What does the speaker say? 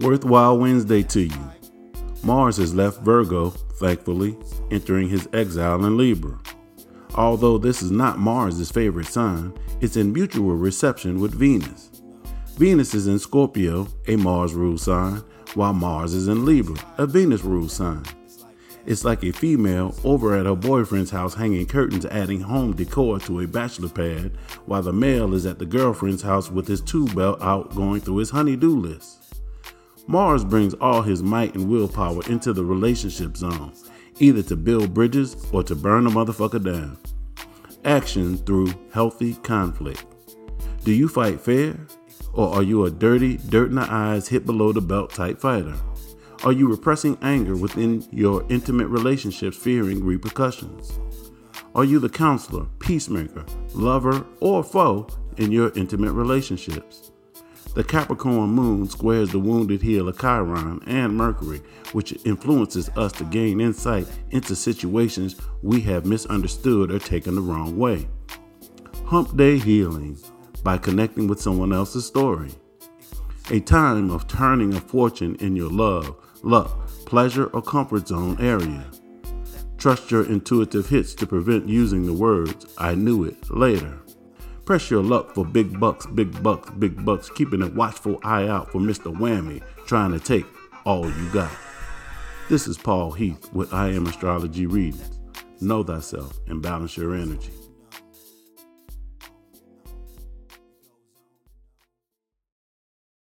Worthwhile Wednesday to you. Mars has left Virgo, thankfully, entering his exile in Libra. Although this is not Mars' favorite sign, it's in mutual reception with Venus. Venus is in Scorpio, a Mars ruled sign, while Mars is in Libra, a Venus ruled sign. It's like a female over at her boyfriend's house hanging curtains, adding home decor to a bachelor pad, while the male is at the girlfriend's house with his tube belt out going through his honey-do list. Mars brings all his might and willpower into the relationship zone, either to build bridges or to burn a motherfucker down. Action through healthy conflict. Do you fight fair? Or are you a dirty, dirt in the eyes, hit below the belt type fighter? Are you repressing anger within your intimate relationships, fearing repercussions? Are you the counselor, peacemaker, lover, or foe in your intimate relationships? The Capricorn moon squares the wounded heel of Chiron and Mercury, which influences us to gain insight into situations we have misunderstood or taken the wrong way. Hump Day Healing by connecting with someone else's story. A time of turning a fortune in your love, luck, pleasure, or comfort zone area. Trust your intuitive hits to prevent using the words, I knew it, later. Press your luck for big bucks, big bucks, big bucks, keeping a watchful eye out for Mr. Whammy trying to take all you got. This is Paul Heath with I Am Astrology Readings. Know thyself and balance your energy.